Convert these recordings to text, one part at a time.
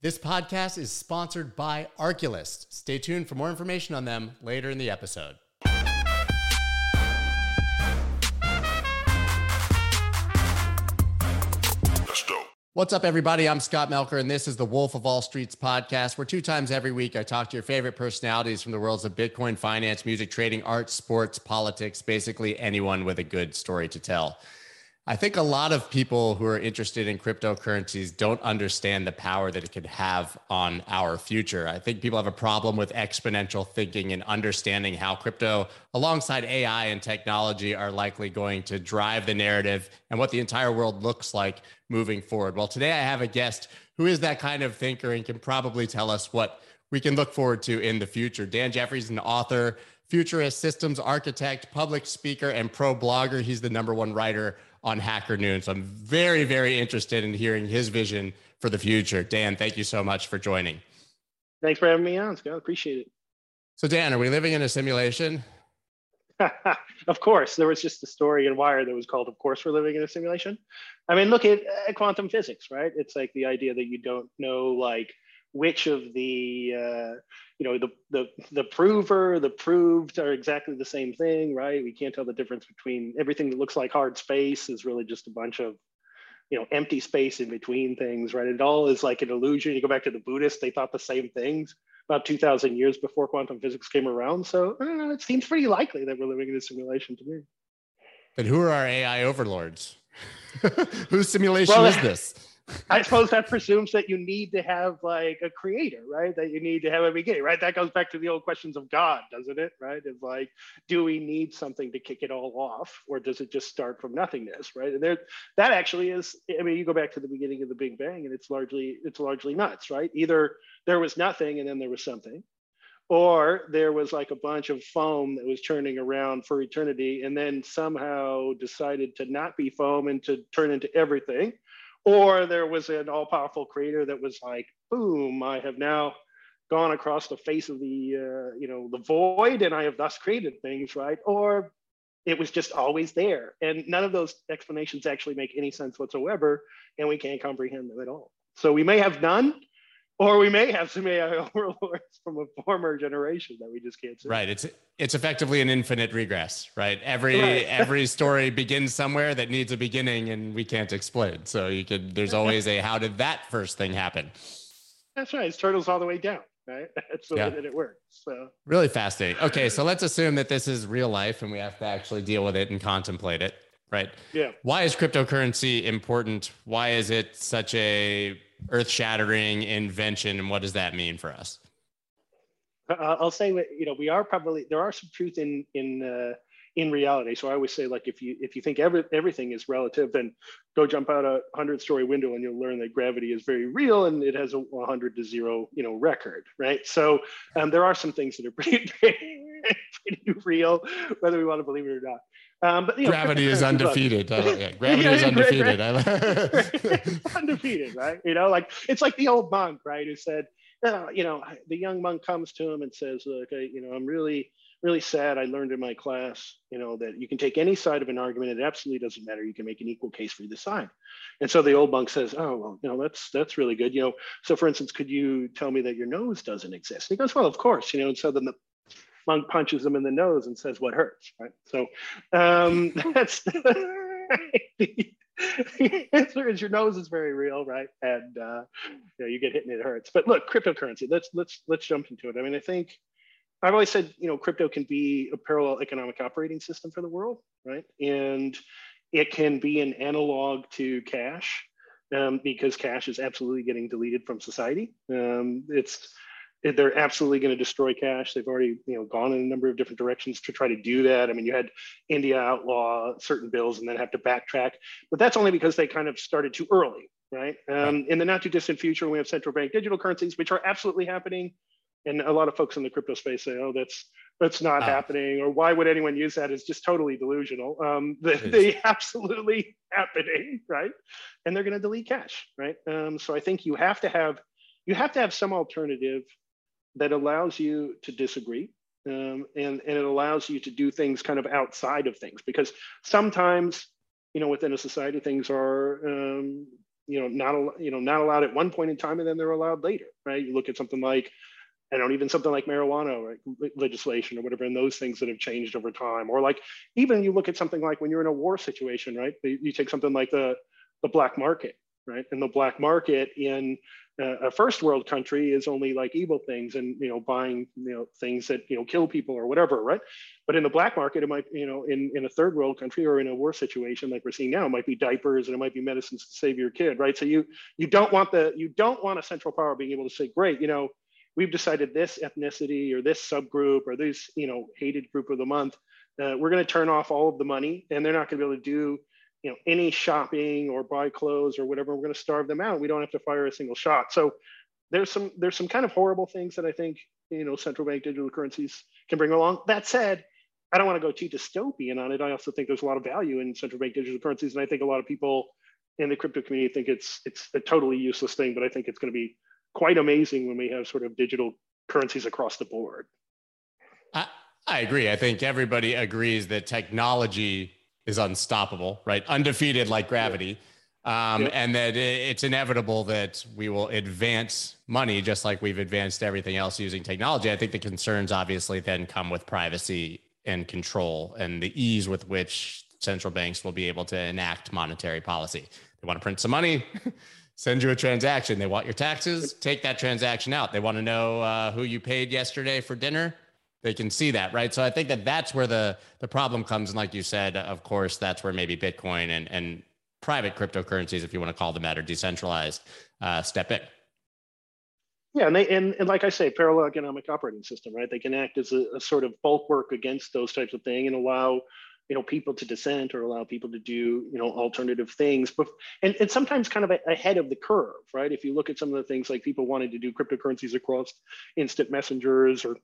This podcast is sponsored by Arculus. Stay tuned for more information on them later in the episode. What's up, everybody? I'm Scott Melker, and this is the Wolf of All Streets podcast, where two times every week I talk to your favorite personalities from the worlds of Bitcoin, finance, music, trading, art, sports, politics, basically anyone with a good story to tell. I think a lot of people who are interested in cryptocurrencies don't understand the power that it could have on our future. I think people have a problem with exponential thinking and understanding how crypto, alongside AI and technology, are likely going to drive the narrative and what the entire world looks like moving forward. Well, today I have a guest who is that kind of thinker and can probably tell us what we can look forward to in the future. Dan Jeffries, is an author, futurist, systems architect, public speaker, and pro blogger. He's the number one writer on Hacker Noon. So I'm very, very interested in hearing his vision for the future. Dan, thank you so much for joining. Thanks for having me on, Scott. Appreciate it. So, Dan, are we living in a simulation? of course. There was just a story in Wired that was called, Of course, we're living in a simulation. I mean, look at, at quantum physics, right? It's like the idea that you don't know, like, which of the uh, you know the the the prover the proved are exactly the same thing right? We can't tell the difference between everything that looks like hard space is really just a bunch of you know empty space in between things right? It all is like an illusion. You go back to the buddhists they thought the same things about 2000 years before quantum physics came around. So i don't know it seems pretty likely that we're living in a simulation to me. But who are our ai overlords? Whose simulation well, is this I suppose that presumes that you need to have like a creator, right? That you need to have a beginning, right? That goes back to the old questions of God, doesn't it? Right? It's like, do we need something to kick it all off, or does it just start from nothingness, right? And there, that actually is. I mean, you go back to the beginning of the Big Bang, and it's largely it's largely nuts, right? Either there was nothing and then there was something, or there was like a bunch of foam that was churning around for eternity, and then somehow decided to not be foam and to turn into everything or there was an all-powerful creator that was like boom i have now gone across the face of the uh, you know the void and i have thus created things right? Or it was just always there. And none of those explanations actually make any sense whatsoever and we can't comprehend them at all. So we may have none or we may have some AI overlords from a former generation that we just can't see. Right. It's it's effectively an infinite regress, right? Every right. every story begins somewhere that needs a beginning and we can't explain. So you could there's always a how did that first thing happen? That's right. It's turtles all the way down, right? That's the yeah. way that it works. So really fascinating. Okay, so let's assume that this is real life and we have to actually deal with it and contemplate it, right? Yeah. Why is cryptocurrency important? Why is it such a earth shattering invention and what does that mean for us? Uh, i'll say you know we are probably there are some truth in in uh, in reality. So i always say like if you if you think every, everything is relative then go jump out a 100 story window and you'll learn that gravity is very real and it has a 100 to 0 you know record right? So um, there are some things that are pretty, pretty real whether we want to believe it or not um, but you know, gravity is undefeated. yeah, gravity is undefeated. undefeated, right? You know, like it's like the old monk, right? Who said, uh, you know, the young monk comes to him and says, "Look, I, you know, I'm really, really sad. I learned in my class, you know, that you can take any side of an argument. It absolutely doesn't matter. You can make an equal case for either side." And so the old monk says, "Oh, well, you know, that's that's really good. You know, so for instance, could you tell me that your nose doesn't exist?" And he goes, "Well, of course. You know." And so then the monk punches him in the nose and says, "What hurts?" Right. So um, that's the answer is your nose is very real, right? And uh, you, know, you get hit and it hurts. But look, cryptocurrency. Let's let's let's jump into it. I mean, I think I've always said, you know, crypto can be a parallel economic operating system for the world, right? And it can be an analog to cash um, because cash is absolutely getting deleted from society. Um, it's they're absolutely going to destroy cash. They've already, you know, gone in a number of different directions to try to do that. I mean, you had India outlaw certain bills and then have to backtrack, but that's only because they kind of started too early, right? Um, in the not too distant future, we have central bank digital currencies, which are absolutely happening. And a lot of folks in the crypto space say, "Oh, that's that's not ah. happening," or "Why would anyone use that?" It's just totally delusional. Um, they, they absolutely happening, right? And they're going to delete cash, right? Um, so I think you have to have you have to have some alternative that allows you to disagree um, and, and it allows you to do things kind of outside of things because sometimes you know within a society things are um, you know, not you know, not allowed at one point in time, and then they're allowed later, right? You look at something like, I don't even something like marijuana right, legislation or whatever, and those things that have changed over time, or like even you look at something like when you're in a war situation, right? You take something like the the black market, right? And the black market in a first world country is only like evil things and you know buying you know things that you know kill people or whatever right but in the black market it might you know in, in a third world country or in a war situation like we're seeing now it might be diapers and it might be medicines to save your kid right so you you don't want the you don't want a central power being able to say great you know we've decided this ethnicity or this subgroup or this you know hated group of the month uh, we're going to turn off all of the money and they're not going to be able to do you know any shopping or buy clothes or whatever we're going to starve them out. We don't have to fire a single shot. So there's some there's some kind of horrible things that i think you know central bank digital currencies can bring along. That said i don't want to go too dystopian on it. I also think there's a lot of value in central bank digital currencies and i think a lot of people in the crypto community think it's it's a totally useless thing but i think it's going to be quite amazing when we have sort of digital currencies across the board. I, I agree. I think everybody agrees that technology is unstoppable, right? Undefeated like gravity. Um, yep. And that it's inevitable that we will advance money just like we've advanced everything else using technology. I think the concerns obviously then come with privacy and control and the ease with which central banks will be able to enact monetary policy. They want to print some money, send you a transaction. They want your taxes, take that transaction out. They want to know uh, who you paid yesterday for dinner they can see that right? So i think that that's where the the problem comes. And like you said of course that's where maybe bitcoin and and private cryptocurrencies if you want to call them that or decentralized uh, step in. Yeah and they and, and like i say parallel economic operating system right? They can act as a, a sort of bulwark against those types of things and allow you know people to dissent or allow people to do you know alternative things. But and, and sometimes kind of a, ahead of the curve right? If you look at some of the things like people wanted to do cryptocurrencies across instant messengers or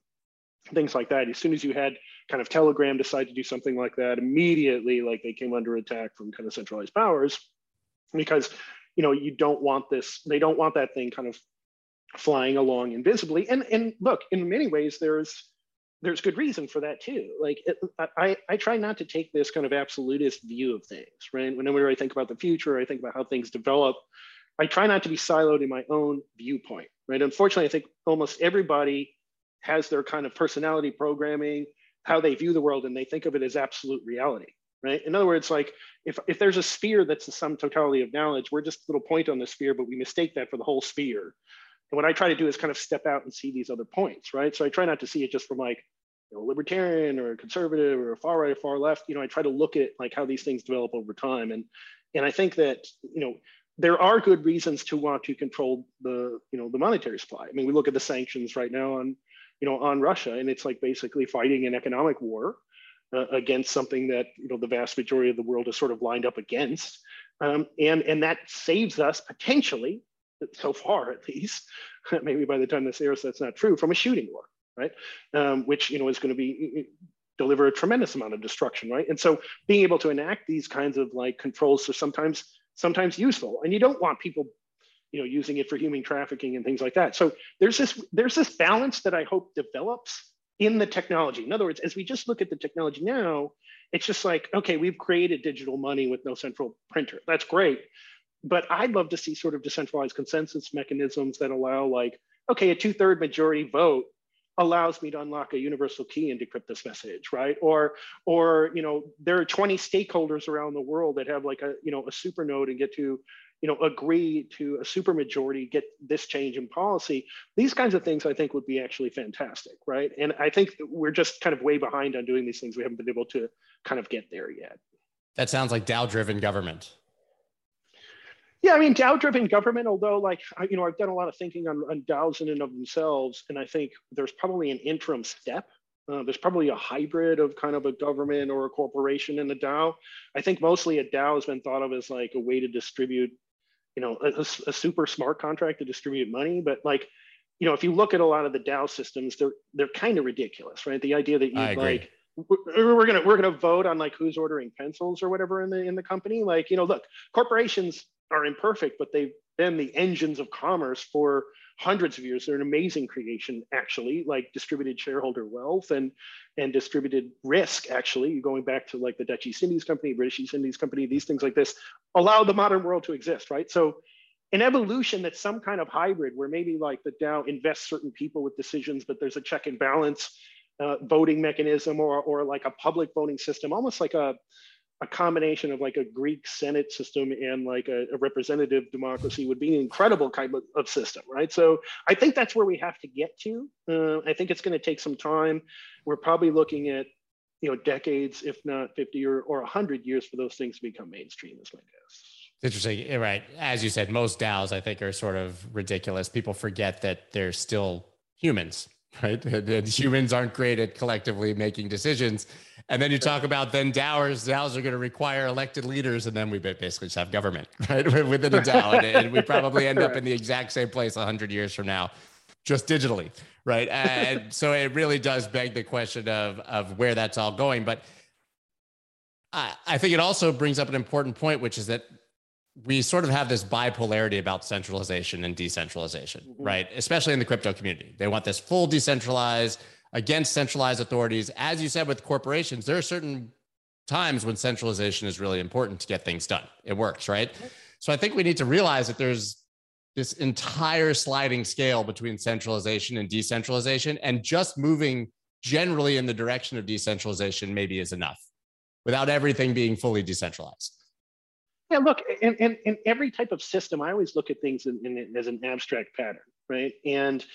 things like that. As soon as you had kind of Telegram decide to do something like that, immediately like they came under attack from kind of centralized powers because you know you don't want this, they don't want that thing kind of flying along invisibly. And and look, in many ways, there's there's good reason for that too. Like it, I, I try not to take this kind of absolutist view of things, right? Whenever I think about the future, I think about how things develop. I try not to be siloed in my own viewpoint, right? Unfortunately, I think almost everybody has their kind of personality programming, how they view the world, and they think of it as absolute reality, right? In other words, like if, if there's a sphere that's the sum totality of knowledge, we're just a little point on the sphere, but we mistake that for the whole sphere. And what I try to do is kind of step out and see these other points, right? So I try not to see it just from like you know, libertarian or conservative or far right or far left. You know, I try to look at like how these things develop over time. And and I think that, you know, there are good reasons to want to control the, you know, the monetary supply. I mean, we look at the sanctions right now on you know, on Russia, and it's like basically fighting an economic war uh, against something that you know the vast majority of the world is sort of lined up against, um, and and that saves us potentially, so far at least, maybe by the time this airs, that's not true, from a shooting war, right? Um, which you know is going to be deliver a tremendous amount of destruction, right? And so being able to enact these kinds of like controls are sometimes sometimes useful, and you don't want people you know, using it for human trafficking and things like that. So there's this there's this balance that I hope develops in the technology. In other words, as we just look at the technology now, it's just like, okay, we've created digital money with no central printer. That's great. But I'd love to see sort of decentralized consensus mechanisms that allow like, okay, a two-third majority vote allows me to unlock a universal key and decrypt this message, right? Or, or you know, there are 20 stakeholders around the world that have like a, you know, a super node and get to you know, agree to a supermajority, get this change in policy. These kinds of things I think would be actually fantastic, right? And I think we're just kind of way behind on doing these things. We haven't been able to kind of get there yet. That sounds like DAO-driven government. Yeah, I mean DAO-driven government. Although, like you know, I've done a lot of thinking on, on DAOs in and of themselves, and I think there's probably an interim step uh, there's probably a hybrid of kind of a government or a corporation in a DAO. I think mostly a DAO has been thought of as like a way to distribute you know a, a, super smart contract to distribute money but like you know if you look at a lot of the dao systems they're they're kind of ridiculous right? The idea that you like we're gonna we're gonna vote on like who's ordering pencils or whatever in the in the company like you know look corporations are imperfect but they've been the engines of commerce for hundreds of years. They're an amazing creation, actually, like distributed shareholder wealth and and distributed risk. Actually, going back to like the Dutch East Indies Company, British East Indies Company, these things like this allow the modern world to exist, right? So an evolution that's some kind of hybrid where maybe like the DAO invests certain people with decisions, but there's a check and balance uh, voting mechanism or, or like a public voting system, almost like a, a combination of like a Greek Senate system and like a, a representative democracy would be an incredible kind of, of, system, right? So I think that's where we have to get to. Uh, I think it's going to take some time. We're probably looking at you know decades, if not 50 or, or 100 years for those things to become mainstream, is my guess. Interesting, right? As you said, most DAOs I think are sort of ridiculous. People forget that they're still humans, right? And humans aren't great at collectively making decisions. And then you talk about then DAOers, DAOs are going to require elected leaders, and then we basically just have government, right? Within a DAO. And, and we probably end up in the exact same place 100 years from now, just digitally, right? And so it really does beg the question of, of where that's all going. But I, I think it also brings up an important point, which is that we sort of have this bipolarity about centralization and decentralization, mm-hmm. right? Especially in the crypto community. They want this full decentralized against centralized authorities. As you said with corporations, there are certain times when centralization is really important to get things done. It works, right? So I think we need to realize that there's this entire sliding scale between centralization and decentralization, and just moving generally in the direction of decentralization maybe is enough without everything being fully decentralized. Yeah, look, in, in, in every type of system, I always look at things in, in, as an abstract pattern, right? And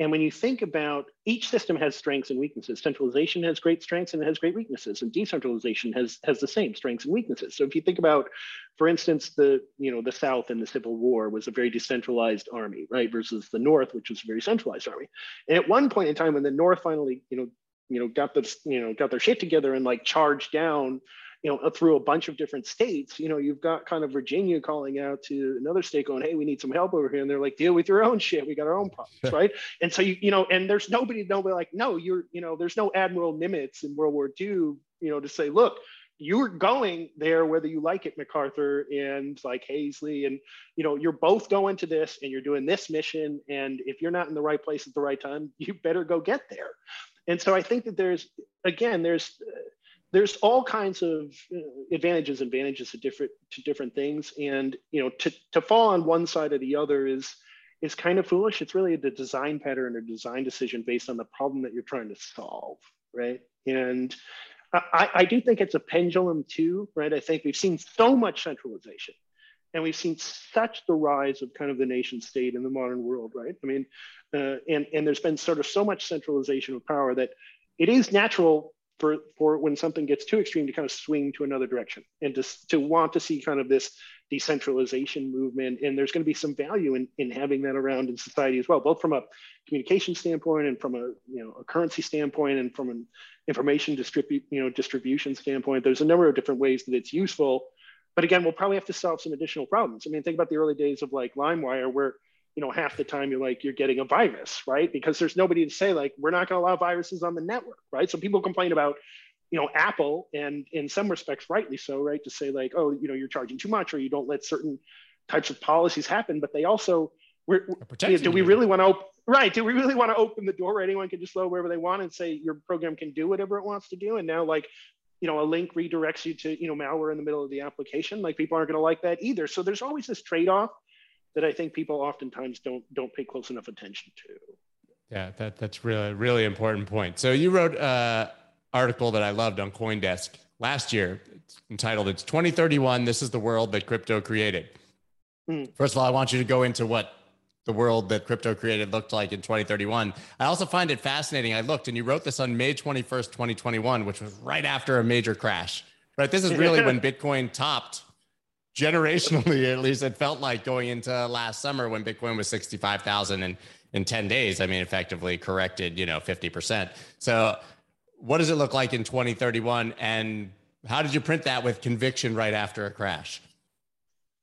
and when you think about each system has strengths and weaknesses. Centralization has great strengths and it has great weaknesses, and decentralization has has the same strengths and weaknesses. So if you think about, for instance, the you know the South in the Civil War was a very decentralized army, right, versus the North, which was a very centralized army. And at one point in time, when the North finally you know you know got the you know got their shit together and like charged down you know, through a bunch of different states, you know, you've got kind of Virginia calling out to another state going, Hey, we need some help over here. And they're like, deal with your own shit. We got our own problems. right. And so, you, you know, and there's nobody, nobody like, no, you're, you know, there's no Admiral Nimitz in World War II, you know, to say, look, you're going there whether you like it macarthur and like Halsey and you know you're both going to this and you're doing this mission and if you're not in the right place at the right time you better go get there and so i think that there's again there's there's all kinds of uh, advantages and advantages to different to different things. And you know to, to fall on one side or the other is is kind of foolish. It's really a design pattern or design decision based on the problem that you're trying to solve right? And I, I do think it's a pendulum too right? I think we've seen so much centralization and we've seen such the rise of kind of the nation state in the modern world right? I mean uh, and and there's been sort of so much centralization of power that it is natural for, for when something gets too extreme to kind of swing to another direction and to, to want to see kind of this decentralization movement. And there's going to be some value in, in having that around in society as well, both from a communication standpoint and from a, you know, a currency standpoint and from an information distribute, you know, distribution standpoint. There's a number of different ways that it's useful. But again, we'll probably have to solve some additional problems. I mean, think about the early days of like LimeWire, where you know half the time you're like you're getting a virus right? Because there's nobody to say like we're not going to allow viruses on the network right? So people complain about you know apple and in some respects rightly so right? To say like oh you know you're charging too much or you don't let certain types of policies happen. But they also we're, you know, do we really want to open right do we really want to open the door where anyone can just load wherever they want and say your program can do whatever it wants to do? And now like you know a link redirects you to you know malware in the middle of the application. Like people aren't going to like that either. So there's always this trade-off that I think people oftentimes don't don't pay close enough attention to. Yeah, that that's really really important point. So you wrote an article that I loved on CoinDesk last year. It's entitled "It's 2031. This is the world that crypto created." Mm. First of all, I want you to go into what the world that crypto created looked like in 2031. I also find it fascinating. I looked and you wrote this on May 21st, 2021, which was right after a major crash. Right. This is really when Bitcoin topped generationally, at least, it felt like going into last summer when Bitcoin was 65,000 and in 10 days, I mean, effectively corrected, you know, 50%. So what does it look like in 2031? And how did you print that with conviction right after a crash?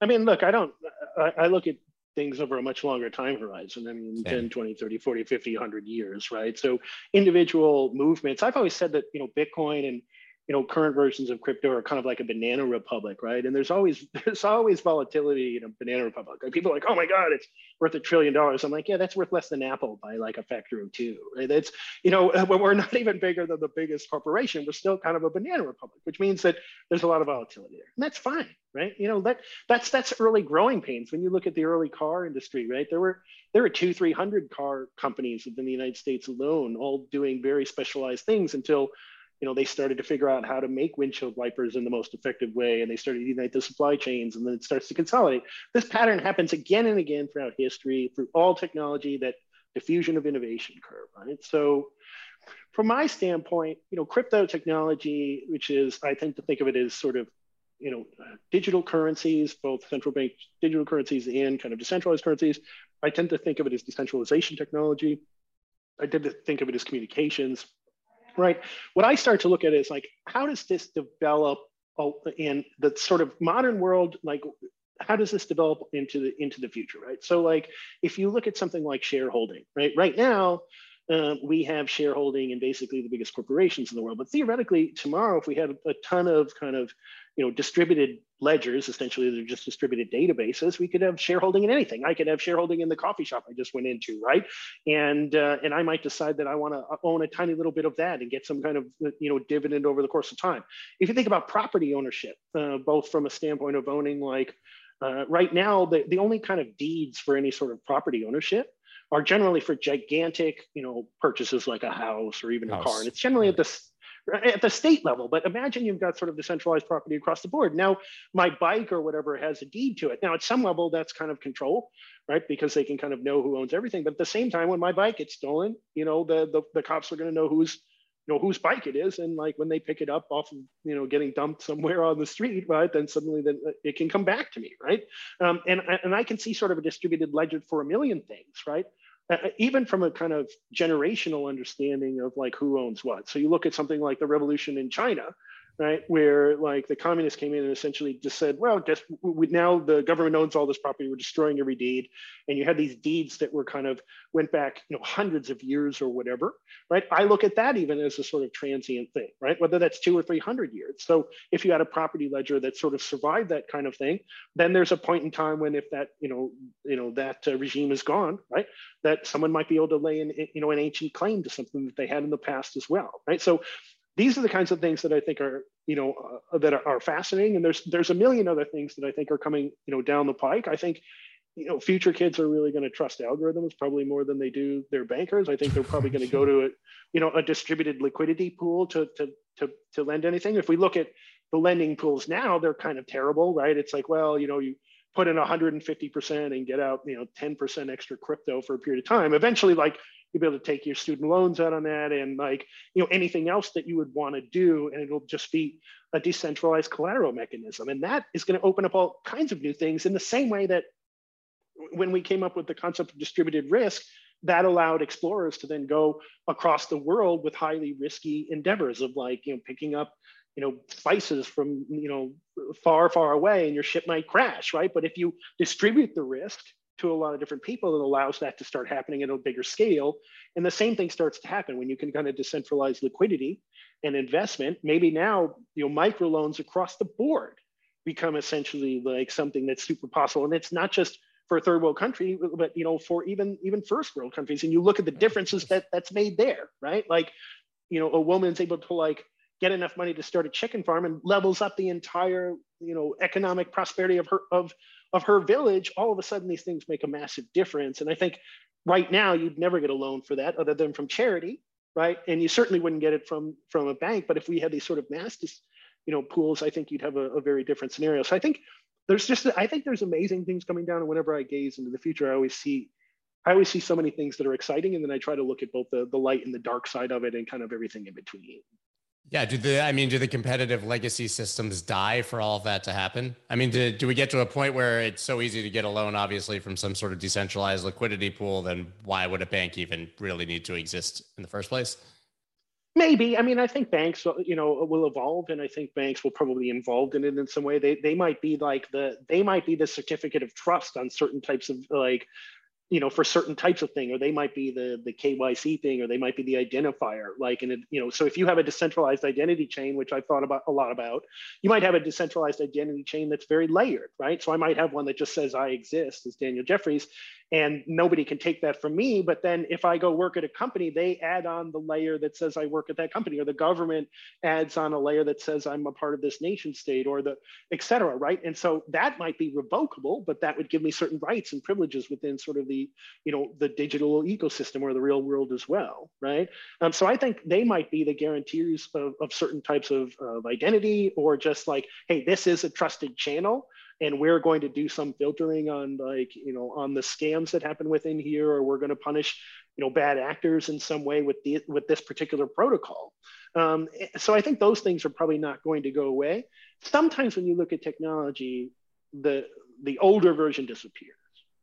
I mean, look, I don't, I, I look at things over a much longer time horizon. I mean, Same. 10, 20, 30, 40, 50, 100 years, right? So individual movements, I've always said that, you know, Bitcoin and you know current versions of crypto are kind of like a banana republic right? And there's always there's always volatility in a banana republic. Like people are like oh my god it's worth a trillion dollars. I'm like yeah that's worth less than apple by like a factor of two. Right that's you know when we're not even bigger than the biggest corporation. We're still kind of a banana republic which means that there's a lot of volatility there. And that's fine right? You know that that's that's early growing pains. When you look at the early car industry right there were there were two three hundred car companies within the united states alone all doing very specialized things until you know, they started to figure out how to make windshield wipers in the most effective way, and they started to unite the supply chains, and then it starts to consolidate. This pattern happens again and again throughout history, through all technology, that diffusion of innovation curve, right? So, from my standpoint, you know, crypto technology, which is, I tend to think of it as sort of, you know, digital currencies, both central bank digital currencies and kind of decentralized currencies. I tend to think of it as decentralization technology. I tend to think of it as communications right? What I start to look at is like, how does this develop in the sort of modern world? Like, how does this develop into the into the future, right? So, like, if you look at something like shareholding, right? Right now, um, we have shareholding in basically the biggest corporations in the world. But theoretically, tomorrow, if we had a ton of kind of you know distributed ledgers, essentially they're just distributed databases, we could have shareholding in anything. I could have shareholding in the coffee shop I just went into, right? And uh, and I might decide that I want to own a tiny little bit of that and get some kind of you know dividend over the course of time. If you think about property ownership, uh, both from a standpoint of owning like uh, right now, the, the only kind of deeds for any sort of property ownership are generally for gigantic, you know, purchases like a house or even house. a car. And it's generally at the at the state level. But imagine you've got sort of decentralized property across the board. Now, my bike or whatever has a deed to it. Now, at some level, that's kind of control, right? Because they can kind of know who owns everything. But at the same time, when my bike gets stolen, you know, the the, the cops are going to know who's you know whose bike it is and like when they pick it up off of you know getting dumped somewhere on the street right then suddenly then it can come back to me right um, and and i can see sort of a distributed ledger for a million things right Uh, uh, even from a kind of generational understanding of like who owns what. So you look at something like the revolution in China, right? Where like the communists came in and essentially just said, well, just we, now the government owns all this property, we're destroying every deed. And you had these deeds that were kind of went back, you know, hundreds of years or whatever, right? I look at that even as a sort of transient thing, right? Whether that's two or 300 years. So if you had a property ledger that sort of survived that kind of thing, then there's a point in time when if that, you know, you know, that uh, regime is gone, right? That someone might be able to lay in, you know, an ancient claim to something that they had in the past as well, right? So these are the kinds of things that I think are, you know, uh, that are, are, fascinating. And there's there's a million other things that I think are coming, you know, down the pike. I think, you know, future kids are really going to trust algorithms probably more than they do their bankers. I think they're probably going to go to a, you know, a distributed liquidity pool to to to to lend anything. If we look at the lending pools now, they're kind of terrible, right? It's like, well, you know, you put in 150% and get out, you know, 10% extra crypto for a period of time. Eventually, like you'll be able to take your student loans out on that and like you know anything else that you would want to do and it'll just be a decentralized collateral mechanism. And that is going to open up all kinds of new things in the same way that when we came up with the concept of distributed risk that allowed explorers to then go across the world with highly risky endeavors of like you know picking up you know spices from you know far far away and your ship might crash right? But if you distribute the risk to a lot of different people that allows that to start happening at a bigger scale. And the same thing starts to happen when you can kind of decentralize liquidity and investment. Maybe now, you know, microloans across the board become essentially like something that's super possible. And it's not just for a third world country, but you know, for even even first world countries. And you look at the differences that that's made there, right? Like, you know, a woman's able to like get enough money to start a chicken farm and levels up the entire you know economic prosperity of her of of her village all of a sudden these things make a massive difference. And i think right now you'd never get a loan for that other than from charity right? And you certainly wouldn't get it from from a bank. But if we had these sort of mass you know pools i think you'd have a, a very different scenario. So i think there's just i think there's amazing things coming down. And whenever i gaze into the future i always see I always see so many things that are exciting, and then I try to look at both the, the light and the dark side of it, and kind of everything in between. Yeah, do the I mean, do the competitive legacy systems die for all of that to happen? I mean, do, do we get to a point where it's so easy to get a loan, obviously, from some sort of decentralized liquidity pool? Then why would a bank even really need to exist in the first place? Maybe. I mean, I think banks, you know, will evolve, and I think banks will probably be involved in it in some way. They they might be like the they might be the certificate of trust on certain types of like you know for certain types of thing or they might be the the kyc thing or they might be the identifier like and you know so if you have a decentralized identity chain which i thought about a lot about you might have a decentralized identity chain that's very layered right? So i might have one that just says i exist as daniel jeffries and nobody can take that from me but then if i go work at a company they add on the layer that says i work at that company or the government adds on a layer that says i'm a part of this nation state or the et cetera right? And so that might be revocable but that would give me certain rights and privileges within sort of the you know the digital ecosystem or the real world as well right? Um, so i think they might be the guarantees of, of certain types of, of identity or just like hey this is a trusted channel and we're going to do some filtering on like you know on the scams that happen within here or we're going to punish you know bad actors in some way with the with this particular protocol. Um, so i think those things are probably not going to go away. Sometimes when you look at technology the the older version disappears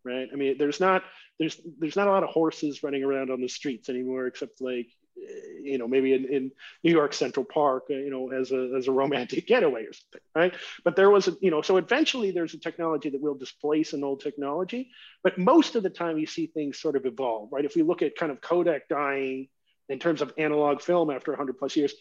right? I mean there's not there's there's not a lot of horses running around on the streets anymore except like you know, maybe in, in New York Central Park, uh, you know, as a, as a romantic getaway or something, right? But there was, a, you know, so eventually there's a technology that will displace an old technology, but most of the time you see things sort of evolve, right? If we look at kind of Kodak dying in terms of analog film after 100 plus years,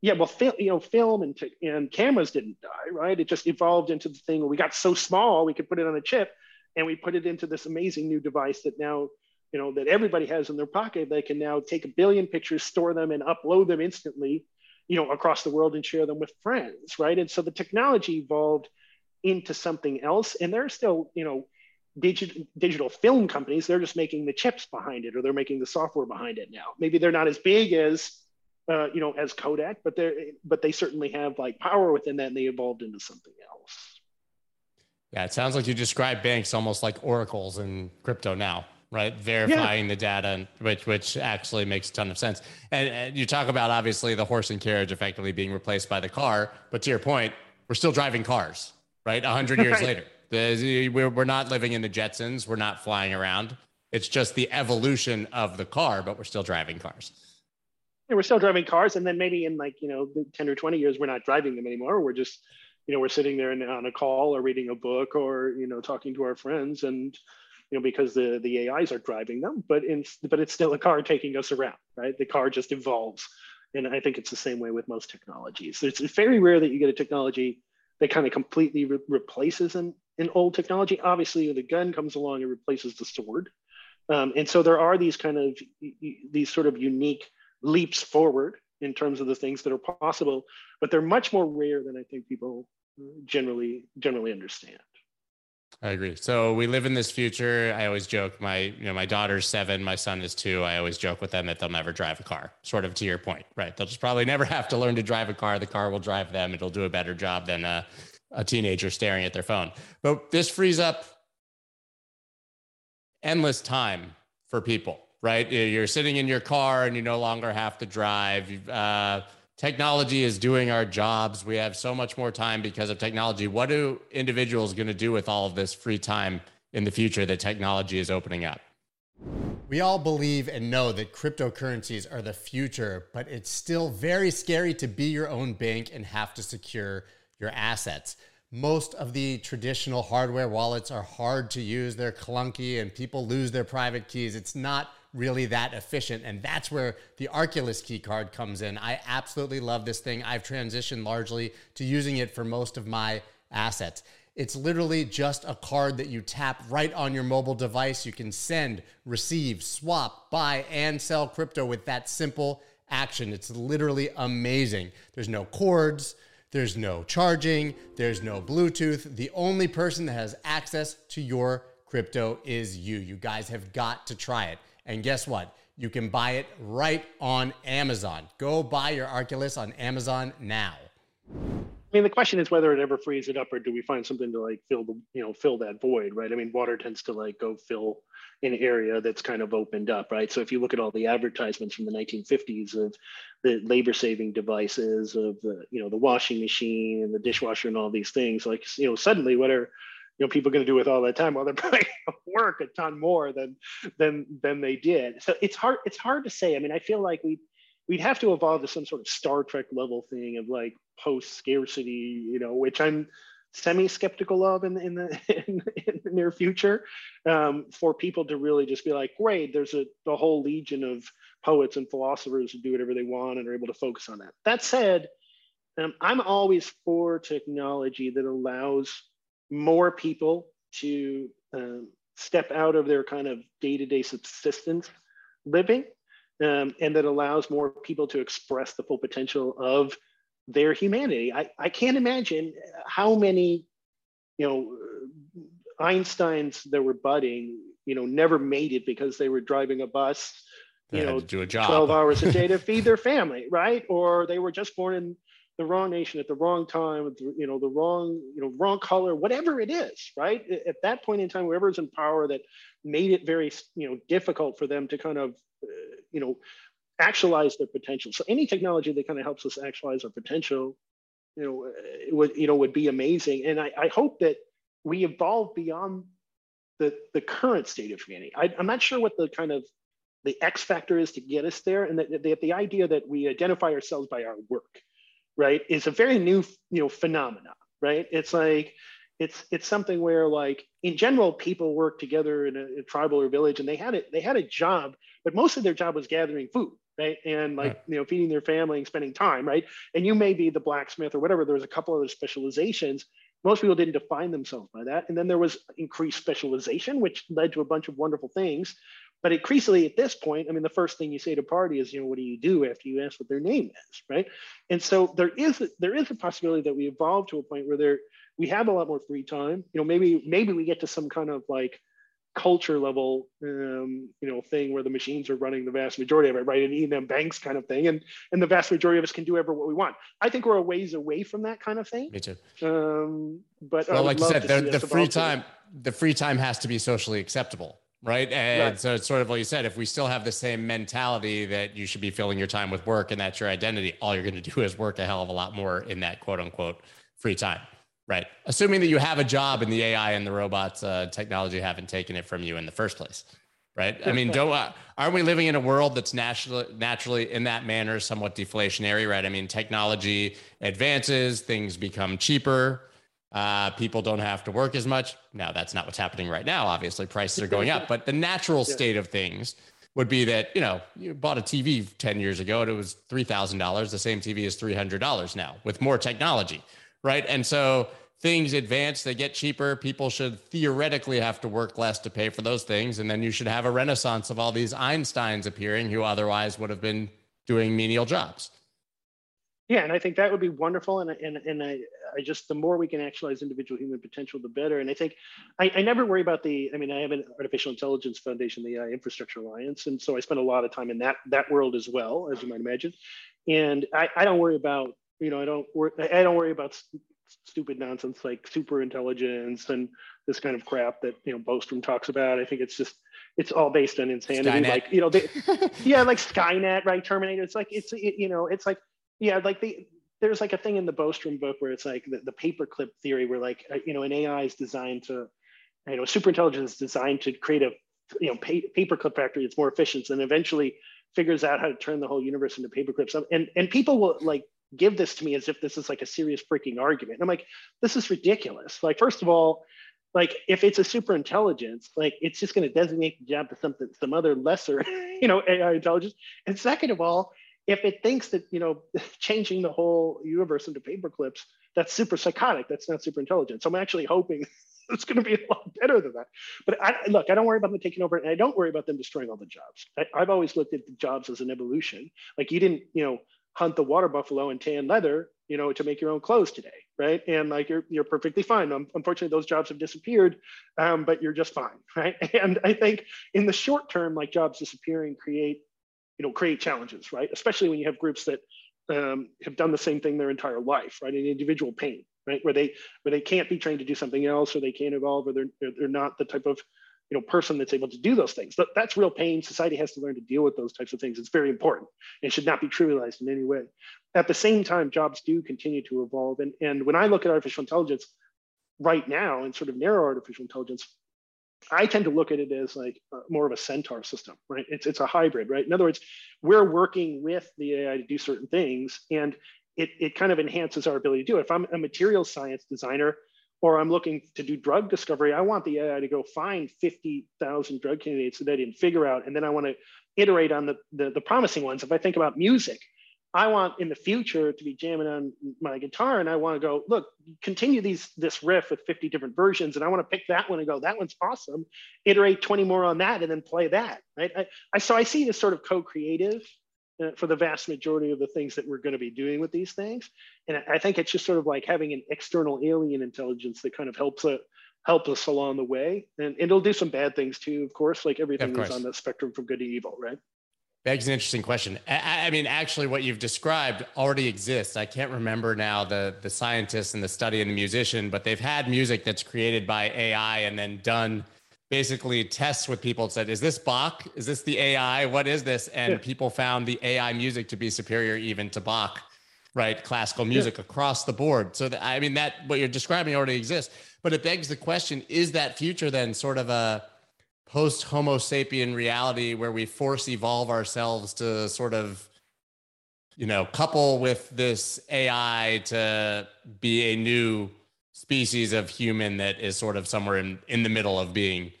yeah, well, fil- you know, film and, t- and cameras didn't die, right? It just evolved into the thing where we got so small we could put it on a chip, and we put it into this amazing new device that now you know that everybody has in their pocket they can now take a billion pictures store them and upload them instantly you know across the world and share them with friends right? And so the technology evolved into something else and there's still you know digital digital film companies they're just making the chips behind it or they're making the software behind it now. Maybe they're not as big as uh, you know as kodak but they're but they certainly have like power within that and they evolved into something else. Yeah it sounds like you describe banks almost like oracles in crypto now right? Verifying yeah. the data, which which actually makes a ton of sense. And, and, you talk about obviously the horse and carriage effectively being replaced by the car, but to your point, we're still driving cars, right? A hundred years right. later, the, we're we're not living in the Jetsons, we're not flying around. It's just the evolution of the car, but we're still driving cars. Yeah, we're still driving cars, and then maybe in like you know ten or twenty years, we're not driving them anymore. We're just you know we're sitting there on a call or reading a book or you know talking to our friends and you know, because the, the AIs are driving them, but in, but it's still a car taking us around, right? The car just evolves. And I think it's the same way with most technologies. It's very rare that you get a technology that kind of completely re- replaces an, an old technology. Obviously, the gun comes along and replaces the sword. Um, and so there are these kind of these sort of unique leaps forward in terms of the things that are possible, but they're much more rare than I think people generally generally understand. I agree. So we live in this future. I always joke my, you know, my daughter's seven, my son is two. I always joke with them that they'll never drive a car. Sort of to your point, right? They'll just probably never have to learn to drive a car. The car will drive them. It'll do a better job than a, a teenager staring at their phone. But this frees up endless time for people, right? You're sitting in your car and you no longer have to drive. Uh, technology is doing our jobs. We have so much more time because of technology. What do individuals going to do with all of this free time in the future that technology is opening up? We all believe and know that cryptocurrencies are the future, but it's still very scary to be your own bank and have to secure your assets. Most of the traditional hardware wallets are hard to use, they're clunky, and people lose their private keys. It's not really that efficient. And that's where the Arculus key card comes in. I absolutely love this thing. I've transitioned largely to using it for most of my assets. It's literally just a card that you tap right on your mobile device. You can send, receive, swap, buy, and sell crypto with that simple action. It's literally amazing. There's no cords, there's no charging, there's no Bluetooth. The only person that has access to your crypto is you. You guys have got to try it. And guess what? You can buy it right on Amazon. Go buy your Arculus on Amazon now. I mean, the question is whether it ever frees it up, or do we find something to like fill the, you know, fill that void, right? I mean, water tends to like go fill an area that's kind of opened up, right? So if you look at all the advertisements from the 1950s of the labor-saving devices, of the, you know, the washing machine and the dishwasher and all these things, like, you know, suddenly what are you know people going to do with all that time. Well they're probably work a ton more than than than they did. So it's hard it's hard to say. I mean i feel like we we'd have to evolve to some sort of star trek level thing of like post scarcity you know which i'm semi-skeptical of in the, in the, in, in the near future um, for people to really just be like great there's a the whole legion of poets and philosophers who do whatever they want and are able to focus on that. That said um, i'm always for technology that allows more people to um, step out of their kind of day-to-day subsistence living um, and that allows more people to express the full potential of their humanity. I, I can't imagine how many, you know, Einsteins that were budding, you know, never made it because they were driving a bus, you know, do a job. 12 hours a day to feed their family, right? Or they were just born in the wrong nation at the wrong time, with you know, the wrong, you know, wrong color, whatever it is, right? At that point in time, whoever's in power that made it very, you know, difficult for them to kind of, uh, you know, actualize their potential. So any technology that kind of helps us actualize our potential, you know, it would you know would be amazing. And I, I hope that we evolve beyond the the current state of humanity. I, I'm not sure what the kind of the X factor is to get us there, and that the, the idea that we identify ourselves by our work, right, is a very new you know phenomena, right? It's like it's it's something where like in general people work together in a, a, tribal or village and they had it they had a job but most of their job was gathering food right? And like, right. you know, feeding their family and spending time, right? And you may be the blacksmith or whatever. There was a couple other specializations. Most people didn't define themselves by that. And then there was increased specialization, which led to a bunch of wonderful things. But increasingly at this point, I mean, the first thing you say to party is, you know, what do you do after you ask what their name is, right? And so there is there is a possibility that we evolve to a point where there we have a lot more free time. You know, maybe maybe we get to some kind of like culture level um, you know thing where the machines are running the vast majority of it right? And Iain Banks kind of thing. And and the vast majority of us can do ever what we want. I think we're a ways away from that kind of thing. Me too. Um, but well like you said the, the free time the free time has to be socially acceptable right and right. so it's sort of what you said if we still have the same mentality that you should be filling your time with work and that's your identity all you're going to do is work a hell of a lot more in that quote unquote free time Right. Assuming that you have a job and the AI and the robots uh, technology haven't taken it from you in the first place. Right. I mean, don't uh, aren't we living in a world that's naturally naturally in that manner somewhat deflationary? Right. I mean, technology advances, things become cheaper. Uh, people don't have to work as much. Now, that's not what's happening right now. Obviously, prices are going up, but the natural state of things would be that you know you bought a TV ten years ago and it was three thousand dollars. The same TV is three hundred dollars now with more technology right? And so things advance, they get cheaper. People should theoretically have to work less to pay for those things. And then you should have a renaissance of all these Einsteins appearing who otherwise would have been doing menial jobs. Yeah, and I think that would be wonderful. And, and, and I, I just, the more we can actualize individual human potential, the better. And I think I, I never worry about the, I mean, I have an artificial intelligence foundation, the AI Infrastructure Alliance. And so I spend a lot of time in that, that world as well, as you might imagine. And I, I don't worry about you know, I don't worry, I don't worry about st- stupid nonsense like super intelligence and this kind of crap that you know Bostrom talks about. I think it's just it's all based on insanity. Skynet. Like you know, they, yeah, like Skynet, right? Terminator. It's like it's it, you know, it's like yeah, like the there's like a thing in the Bostrom book where it's like the, the paperclip theory, where like uh, you know, an AI is designed to, you know, super intelligence is designed to create a you know pa- paperclip factory that's more efficient, and eventually figures out how to turn the whole universe into paperclips. And and people will like give this to me as if this is like a serious freaking argument. And I'm like, this is ridiculous. Like, first of all, like if it's a super intelligence, like it's just going to designate the job to something, some other lesser, you know, AI intelligence. And second of all, if it thinks that you know changing the whole universe into paper clips, that's super psychotic. That's not super intelligent. So I'm actually hoping it's going to be a lot better than that. But I, look, I don't worry about them taking over, and I don't worry about them destroying all the jobs. I, I've always looked at the jobs as an evolution. Like you didn't, you know, hunt the water buffalo and tan leather, you know, to make your own clothes today, right? And like you're you're perfectly fine. Unfortunately, those jobs have disappeared, um, but you're just fine, right? And I think in the short term, like jobs disappearing create, you know, create challenges, right? Especially when you have groups that um, have done the same thing their entire life, right? An individual pain, right? Where they where they can't be trained to do something else, or they can't evolve, or they're they're not the type of you know person that's able to do those things but that's real pain society has to learn to deal with those types of things it's very important and should not be trivialized in any way at the same time jobs do continue to evolve and, and when i look at artificial intelligence right now and sort of narrow artificial intelligence i tend to look at it as like uh, more of a centaur system right it's, it's a hybrid right in other words we're working with the ai to do certain things and it, it kind of enhances our ability to do it if i'm a material science designer or I'm looking to do drug discovery, I want the AI to go find 50,000 drug candidates that I didn't figure out. And then I want to iterate on the, the, the promising ones. If I think about music, I want in the future to be jamming on my guitar and I want to go, look, continue these this riff with 50 different versions. And I want to pick that one and go, that one's awesome. Iterate 20 more on that and then play that. Right. I, I so I see this sort of co-creative uh, for the vast majority of the things that we're going to be doing with these things. And I think it's just sort of like having an external alien intelligence that kind of helps it help us along the way. And, and it'll do some bad things too, of course, like everything is on the spectrum from good to evil, right? Begs an interesting question. I, I, mean, actually, what you've described already exists. I can't remember now the the scientist and the study and the musician, but they've had music that's created by AI and then done basically tests with people and said, "Is this Bach? Is this the AI? What is this?" And yeah. people found the AI music to be superior even to Bach, right? Classical music yeah. across the board. So that, I mean, that what you're describing already exists, but it begs the question: Is that future then sort of a post Homo sapien reality where we force evolve ourselves to sort of, you know, couple with this AI to be a new species of human that is sort of somewhere in, in the middle of being,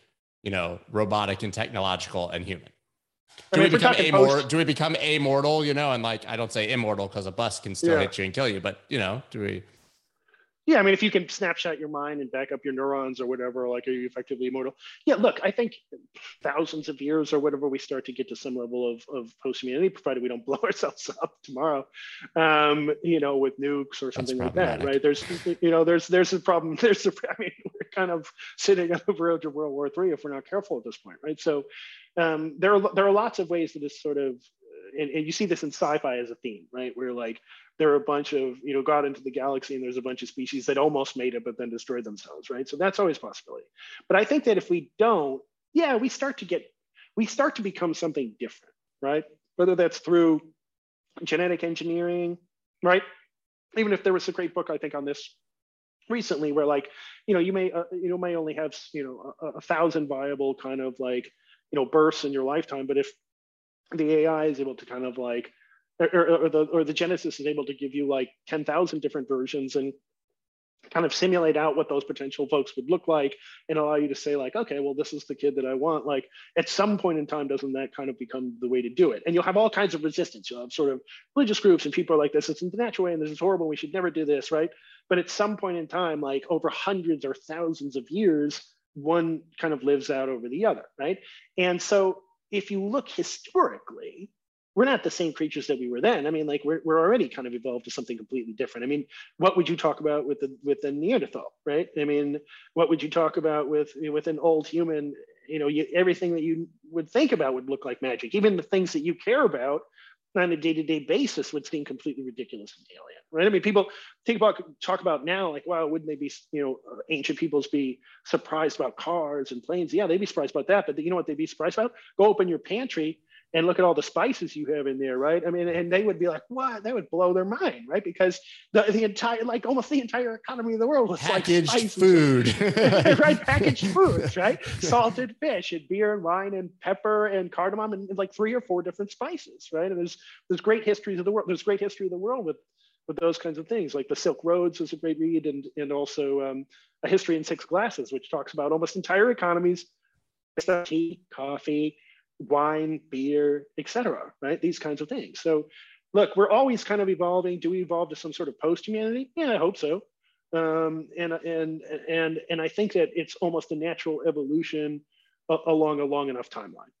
you know, robotic and technological and human. Do, I mean, we become amor- do we become amortal, you know, and like I don't say immortal because a bus can still yeah. hit you and kill you, but you know, do we yeah, I mean, if you can snapshot your mind and back up your neurons or whatever, like, are you effectively immortal? Yeah, look, I think thousands of years or whatever, we start to get to some level of, of post-humanity, provided we don't blow ourselves up tomorrow, um, you know, with nukes or something like that, right? There's, you know, there's there's a problem. There's a, I mean, we're kind of sitting on the verge of World War III if we're not careful at this point, right? So um, there are there are lots of ways that this sort of and, and you see this in sci-fi as a theme, right? Where like there are a bunch of, you know, got into the galaxy and there's a bunch of species that almost made it, but then destroyed themselves, right? So that's always possibility. But I think that if we don't, yeah, we start to get, we start to become something different, right? Whether that's through genetic engineering, right? Even if there was a great book, I think, on this recently where like you know you may uh, you know may only have you know a, a, thousand viable kind of like you know bursts in your lifetime but if the AI is able to kind of like, or, or, the or the Genesis is able to give you like ten thousand different versions and kind of simulate out what those potential folks would look like and allow you to say like okay well this is the kid that i want. Like at some point in time doesn't that kind of become the way to do it? And you'll have all kinds of resistance. You'll have sort of religious groups and people are like this it's the natural way and this is horrible. We should never do this right? But at some point in time like over hundreds or thousands of years one kind of lives out over the other right? And so if you look historically, we're not the same creatures that we were then. I mean, like we're, we're already kind of evolved to something completely different. I mean, what would you talk about with the with the Neanderthal, right? I mean, what would you talk about with with an old human? You know, you, everything that you would think about would look like magic. Even the things that you care about on a day-to-day basis would seem completely ridiculous and alien, right? I mean, people think about talk about now, like, wow, wouldn't they be, you know, ancient peoples be surprised about cars and planes? Yeah, they'd be surprised about that. But you know what they'd be surprised about? Go open your pantry and look at all the spices you have in there, right? I mean, and they would be like, what? That would blow their mind, right? Because the, the entire, like almost the entire economy of the world was packaged like food, right? Packaged foods, right? Salted fish and beer and wine and pepper and cardamom and like three or four different spices, right? And there's there's great histories of the world. There's great history of the world with with those kinds of things. Like the Silk Roads is a great read, and and also um, a history in six glasses, which talks about almost entire economies, tea, coffee wine, beer, etc. Right? These kinds of things. So, look, we're always kind of evolving. Do we evolve to some sort of post-humanity? Yeah, I hope so. Um, and and and and I think that it's almost a natural evolution along a long enough timeline.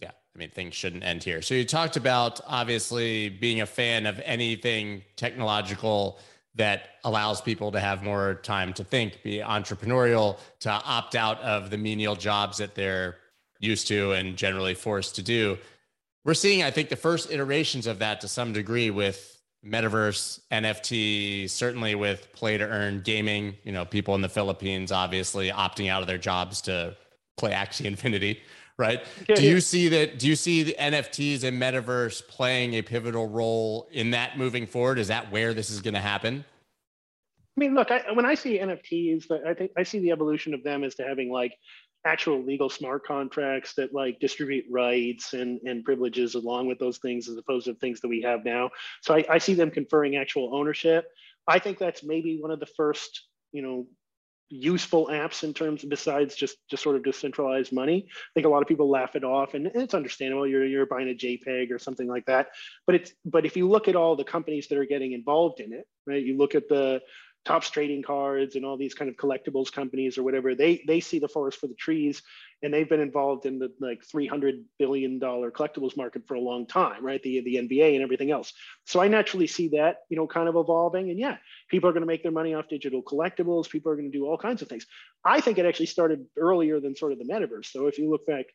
Yeah, I mean things shouldn't end here. So you talked about obviously being a fan of anything technological that allows people to have more time to think, be entrepreneurial, to opt out of the menial jobs that they're used to and generally forced to do. We're seeing, I think, the first iterations of that to some degree with metaverse, NFT, certainly with play to earn gaming. You know, people in the Philippines obviously opting out of their jobs to play Axie Infinity, right? Do you see that? Do you see the NFTs and metaverse playing a pivotal role in that moving forward? Is that where this is going to happen? I mean, look, I, when I see NFTs, I think I see the evolution of them as to having like actual legal smart contracts that like distribute rights and, and privileges along with those things as opposed to things that we have now. So I, I see them conferring actual ownership. I think that's maybe one of the first, you know, useful apps in terms of besides just just sort of decentralized money. I think a lot of people laugh it off, and it's understandable. You're you're buying a JPEG or something like that, but it's but if you look at all the companies that are getting involved in it, right? You look at the Topps trading cards and all these kind of collectibles companies or whatever they they see the forest for the trees and they've been involved in the like 300 billion dollar collectibles market for a long time right? The the nba and everything else. So i naturally see that you know kind of evolving and yeah people are going to make their money off digital collectibles. People are going to do all kinds of things. I think it actually started earlier than sort of the metaverse. So if you look back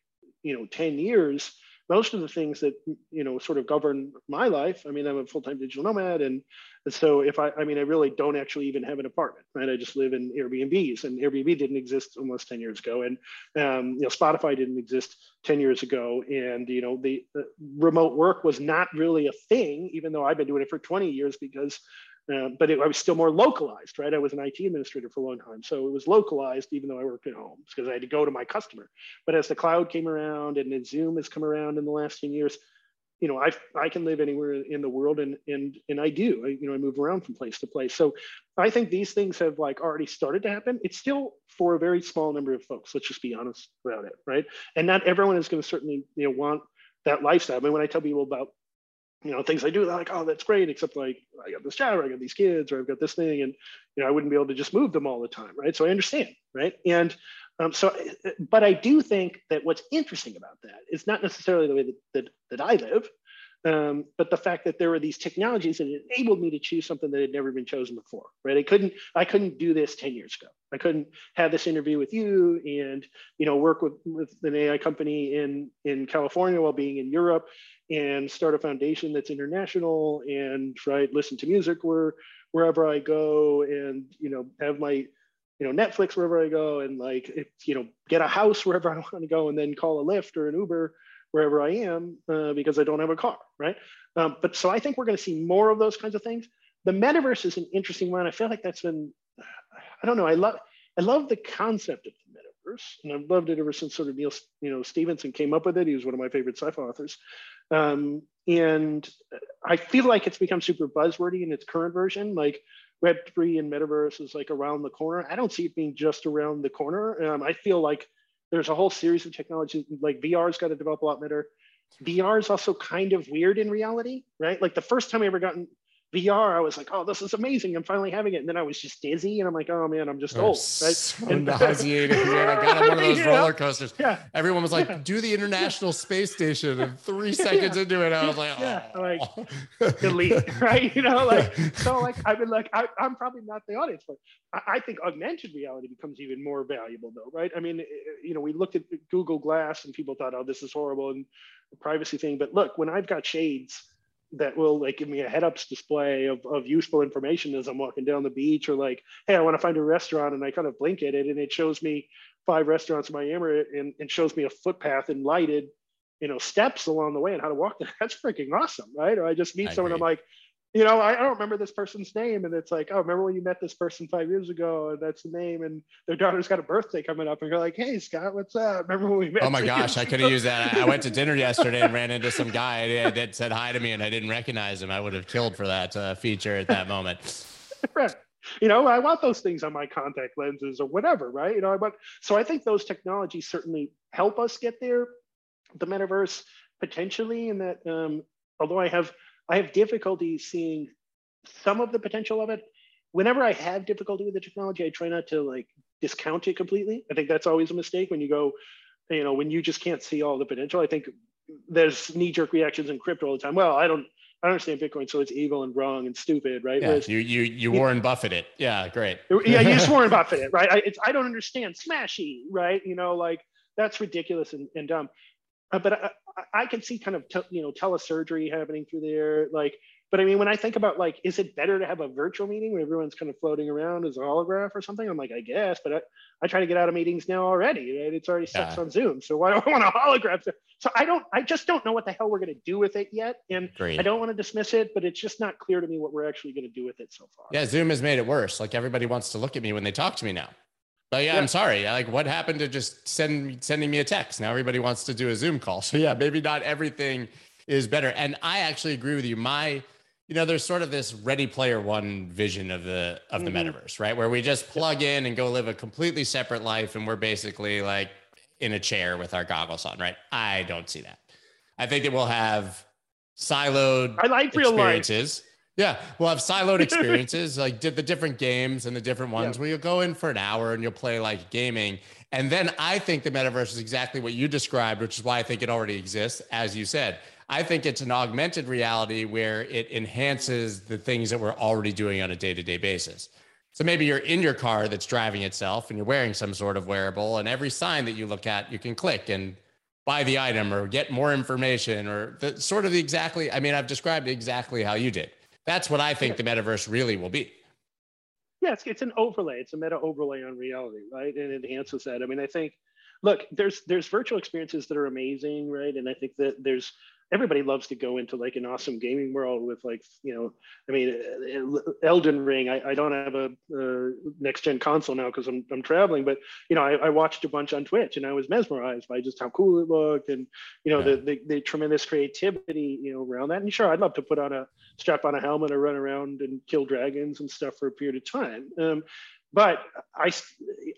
you know 10 years most of the things that you know sort of govern my life i mean i'm a full-time digital nomad and, so if i i mean i really don't actually even have an apartment right? I just live in airbnbs and airbnb didn't exist almost 10 years ago and um, you know spotify didn't exist 10 years ago and you know the, the remote work was not really a thing even though i've been doing it for 20 years because uh, but it, I was still more localized, right? I was an IT administrator for a long time. So it was localized, even though I worked at home because I had to go to my customer. But as the cloud came around and Zoom has come around in the last 10 years, you know, I, I can live anywhere in the world and, and, and I do, I, you know, I move around from place to place. So I think these things have like already started to happen. It's still for a very small number of folks. Let's just be honest about it. Right. And not everyone is going to certainly, you know, want that lifestyle. I mean, when I tell people about you know things I do. They're like, oh, that's great. Except like I got this job, or I got these kids, or I've got this thing, and you know I wouldn't be able to just move them all the time, right? So I understand, right? And um, so, but I do think that what's interesting about that is not necessarily the way that that, that I live, um, but the fact that there were these technologies that enabled me to choose something that had never been chosen before, right? I couldn't, I couldn't do this 10 years ago. I couldn't have this interview with you and, you know, work with, with an AI company in, in California while being in Europe and start a foundation that's international and right, listen to music where, wherever I go and, you know, have my, you know, Netflix wherever I go and like, if, you know, get a house wherever I want to go and then call a Lyft or an Uber wherever I am uh, because I don't have a car, right? Um, but so I think we're going to see more of those kinds of things. The metaverse is an interesting one. I feel like that's been, I don't know. I love, I love the concept of the metaverse, and I've loved it ever since sort of Neil you know, Stephenson came up with it. He was one of my favorite sci-fi authors, um, and I feel like it's become super buzzwordy in its current version. Like Web three and metaverse is like around the corner. I don't see it being just around the corner. Um, I feel like there's a whole series of technologies like VR's got to develop a lot better. VR is also kind of weird in reality, right? Like the first time I ever got in VR, I was like, oh, this is amazing. I'm finally having it. And then I was just dizzy and I'm like, oh man, I'm just old. Right? So and, nauseating. man. I got on one of those roller coasters. Yeah. Everyone was like, yeah. do the International Space Station. And three seconds yeah. into it, I was like, oh. yeah, like delete, right? You know, like, so like, I've been like, I, am probably not the audience, but I, I, think augmented reality becomes even more valuable though, right? I mean, eh, eh, you know, we looked at Google Glass and people thought, oh, this is horrible and the privacy thing. But look, when I've got shades, that will like give me a head-ups display of, of useful information as I'm walking down the beach or like, hey, I want to find a restaurant and I kind of blink at it and it shows me five restaurants in Miami and, and shows me a footpath and lighted, you know, steps along the way and how to walk there. That's freaking awesome, right? Or I just meet I someone, agree. I'm like, you know, I, I, don't remember this person's name. And it's like, oh, remember when you met this person five years ago? And that's the name. And their daughter's got a birthday coming up. And you're like, hey, Scott, what's up? Remember when we met? Oh my gosh, I could have used that. I went to dinner yesterday and ran into some guy that said hi to me and I didn't recognize him. I would have killed for that uh, feature at that moment. right. You know, I want those things on my contact lenses or whatever, right? You know, I want, so I think those technologies certainly help us get there. The metaverse potentially, in that, um, although I have, I have difficulty seeing some of the potential of it. Whenever I have difficulty with the technology, I try not to like discount it completely. I think that's always a mistake when you go, you know, when you just can't see all the potential. I think there's knee-jerk reactions in crypto all the time. Well, I don't I don't understand Bitcoin, so it's evil and wrong and stupid, right? Yeah, Whereas, you you you Warren Buffett it. Yeah, great. yeah, you just Warren Buffett it, right? I, it's I don't understand smashy, right? You know, like that's ridiculous and, and dumb. Uh, but I, I can see kind of te- you know telesurgery happening through there, like. But I mean, when I think about like, is it better to have a virtual meeting where everyone's kind of floating around as a holograph or something? I'm like, I guess, but I, I try to get out of meetings now already. Right? It's already set yeah. on Zoom, so why do I want a holograph? So I don't, I just don't know what the hell we're going to do with it yet, and Great. I don't want to dismiss it, but it's just not clear to me what we're actually going to do with it so far. Yeah, Zoom has made it worse. Like everybody wants to look at me when they talk to me now. But yeah, yeah, I'm sorry. Like, what happened to just send sending me a text? Now everybody wants to do a Zoom call. So yeah, maybe not everything is better. And I actually agree with you. My you know, there's sort of this Ready Player One vision of the of the mm-hmm. metaverse, right? Where we just plug in and go live a completely separate life, and we're basically like in a chair with our goggles on, right? I don't see that. I think that we'll have siloed I like real experiences. Life. Yeah, we'll have siloed experiences, like the different games and the different ones yeah. where you'll go in for an hour and you'll play like gaming. And then I think the metaverse is exactly what you described, which is why I think it already exists, as you said. I think it's an augmented reality where it enhances the things that we're already doing on a day to day basis. So maybe you're in your car that's driving itself and you're wearing some sort of wearable, and every sign that you look at, you can click and buy the item or get more information or the sort of the exactly. I mean, I've described exactly how you did. That's what I think the metaverse really will be. Yeah, it's, it's an overlay. It's a meta overlay on reality, right? And it enhances that. I mean, I think, look, there's there's virtual experiences that are amazing, right? And I think that there's everybody loves to go into like an awesome gaming world with like you know i mean elden ring i, I don't have a, a next gen console now because I'm, I'm traveling but you know I, I, watched a bunch on twitch and i was mesmerized by just how cool it looked and you know yeah. the, the, the tremendous creativity you know around that and sure i'd love to put on a strap on a helmet or run around and kill dragons and stuff for a period of time um, but I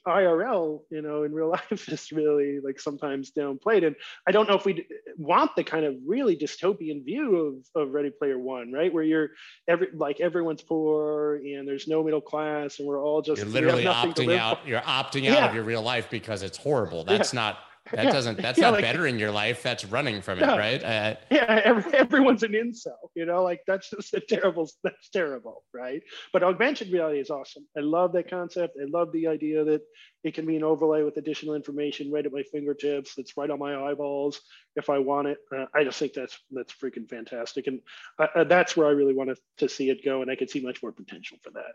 IRL, you know, in real life is really like sometimes downplayed. And I don't know if we want the kind of really dystopian view of, of Ready Player One, right? Where you're every like everyone's poor and there's no middle class and we're all just you're literally opting out. For. You're opting out yeah. of your real life because it's horrible. That's yeah. not that yeah. doesn't that's yeah, not like, bettering your life. That's running from it right? Uh, yeah every, everyone's an incel you know? Like that's just a terrible that's terrible right? But augmented reality is awesome. I love that concept. I love the idea that it can be an overlay with additional information right at my fingertips. That's right on my eyeballs. If i want it uh, i just think that's that's freaking fantastic. And uh, uh that's where i really wanted to, to see it go and i could see much more potential for that.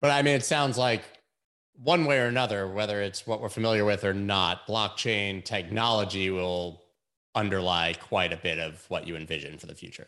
But i mean it sounds like one way or another, whether it's what we're familiar with or not, blockchain technology will underlie quite a bit of what you envision for the future.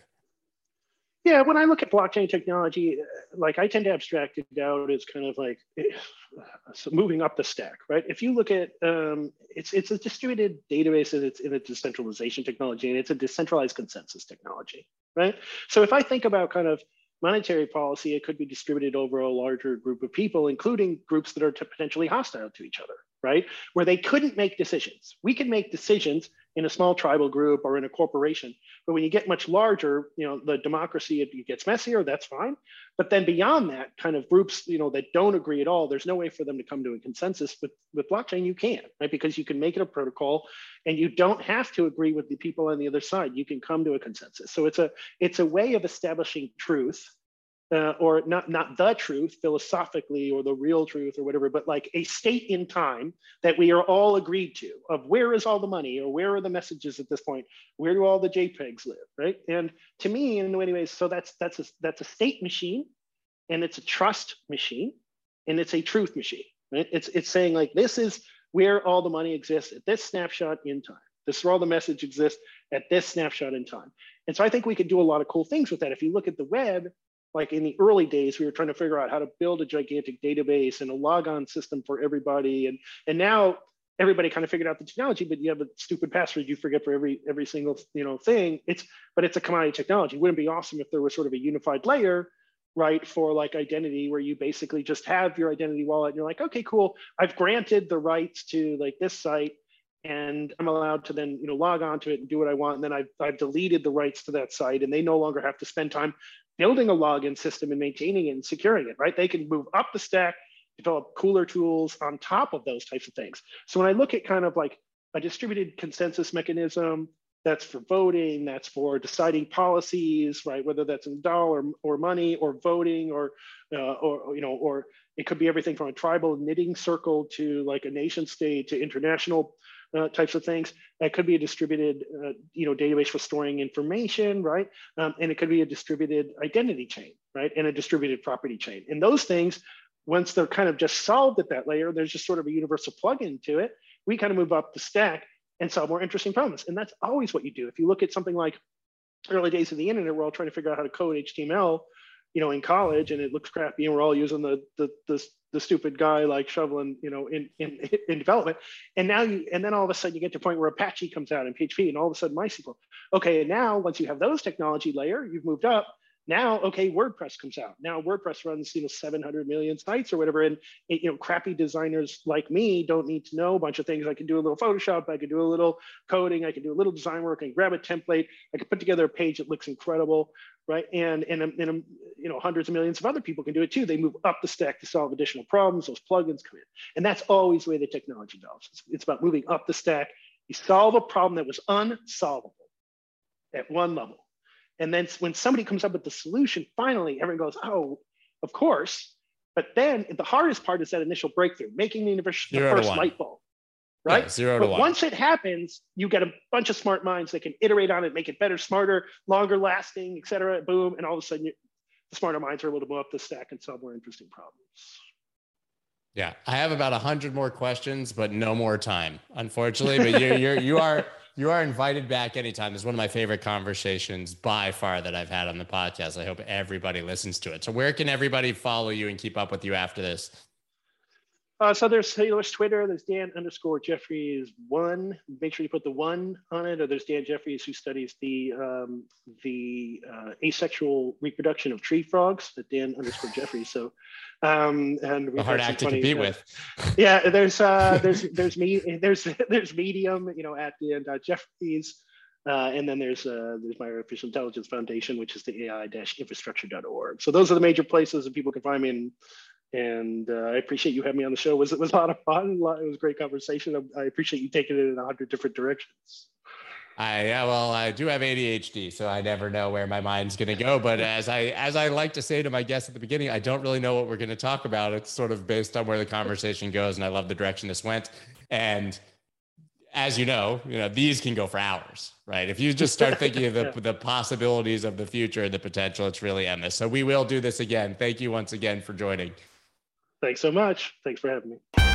Yeah, when I look at blockchain technology, like I tend to abstract it out as kind of like moving up the stack, right? If you look at um, it's it's a distributed database and it's in a decentralization technology and it's a decentralized consensus technology, right? So if I think about kind of monetary policy, it could be distributed over a larger group of people, including groups that are potentially hostile to each other, right? Where they couldn't make decisions. We can make decisions in a small tribal group or in a corporation. But when you get much larger, you know, the democracy it gets messier. That's fine. But then beyond that, kind of groups, you know, that don't agree at all, there's no way for them to come to a consensus. With with blockchain, you can, right? Because you can make it a protocol, and you don't have to agree with the people on the other side. You can come to a consensus. So it's a it's a way of establishing truth uh, or not not the truth philosophically or the real truth or whatever but like a state in time that we are all agreed to of where is all the money or where are the messages at this point? Where do all the jpegs live right? And to me in many ways so that's that's a that's a state machine and it's a trust machine and it's a truth machine right? It's it's saying like this is where all the money exists at this snapshot in time. This is where all the message exists at this snapshot in time. And so i think we could do a lot of cool things with that. If you look at the web like in the early days, we were trying to figure out how to build a gigantic database and a logon system for everybody. And, and now everybody kind of figured out the technology, but you have a stupid password you forget for every every single you know thing. It's but it's a commodity technology. Wouldn't be awesome if there was sort of a unified layer, right, for like identity where you basically just have your identity wallet and you're like, okay, cool. I've granted the rights to like this site and I'm allowed to then you know log on to it and do what I want. And then I've, I've deleted the rights to that site, and they no longer have to spend time building a login system and maintaining it and securing it, right? They can move up the stack, develop cooler tools on top of those types of things. So when I look at kind of like a distributed consensus mechanism, that's for voting, that's for deciding policies, right? Whether that's in dollar or money or voting or, uh, or, you know, or it could be everything from a tribal knitting circle to like a nation state to international uh, types of things. It could be a distributed, uh, you know, database for storing information, right? Um, and it could be a distributed identity chain, right? And a distributed property chain. And those things, once they're kind of just solved at that layer, there's just sort of a universal plugin to it. We kind of move up the stack and solve more interesting problems. And that's always what you do. If you look at something like early days of the internet, we're all trying to figure out how to code HTML you know, in college and it looks crappy and we're all using the, the, the, the stupid guy like shoveling, you know, in, in, in development. And now you, and then all of a sudden you get to a point where Apache comes out and PHP and all of a sudden MySQL. Okay, and now once you have those technology layer, you've moved up, now okay wordpress comes out now wordpress runs you know 700 million sites or whatever and you know crappy designers like me don't need to know a bunch of things i can do a little photoshop i can do a little coding i can do a little design work and grab a template i can put together a page that looks incredible right? And and, um, and um, you know hundreds of millions of other people can do it too. They move up the stack to solve additional problems. Those plugins come in. And that's always the way the technology develops. It's, it's about moving up the stack. You solve a problem that was unsolvable at one level. And then when somebody comes up with the solution, finally everyone goes, oh, of course. But then the hardest part is that initial breakthrough, making the, universe, the first light bulb, right? Yeah, zero but to one. Once it happens, you get a bunch of smart minds that can iterate on it, make it better, smarter, longer lasting, et cetera, boom. And all of a sudden, you, the smarter minds are able to move up the stack and solve more interesting problems. Yeah, I have about a hundred more questions, but no more time, unfortunately. But you're, you're you are you are invited back anytime. It's one of my favorite conversations by far that I've had on the podcast. I hope everybody listens to it. So, where can everybody follow you and keep up with you after this? Uh, so there's you know, there's Twitter. There's Dan underscore Jeffries one. Make sure you put the one on it. Or there's Dan Jeffries who studies the um, the uh, asexual reproduction of tree frogs. That Dan underscore Jeffries. So um, and a hard act to compete uh, with. Yeah, there's uh, there's there's me there's there's Medium. You know, at the end uh, Jeffries. Uh, and then there's uh, there's my artificial intelligence foundation, which is the AI-infrastructure.org. So those are the major places that people can find me. And and uh, I appreciate you having me on the show. It was it was a lot of fun. It was a great conversation. I, appreciate you taking it in a hundred different directions. I yeah, well, I do have ADHD, so I never know where my mind's going to go. But as I as I like to say to my guests at the beginning, I don't really know what we're going to talk about. It's sort of based on where the conversation goes, and I love the direction this went. And as you know, you know these can go for hours, right? If you just start thinking of the, the possibilities of the future and the potential, it's really endless. So we will do this again. Thank you once again for joining. Thanks so much. Thanks for having me.